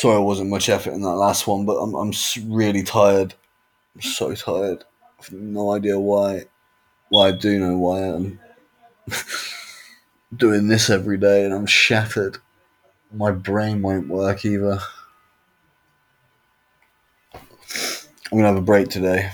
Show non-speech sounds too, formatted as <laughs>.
Sorry, I wasn't much effort in that last one, but I'm I'm really tired. I'm so tired. I've no idea why. Well, I do know why I'm <laughs> doing this every day, and I'm shattered. My brain won't work either. I'm gonna have a break today.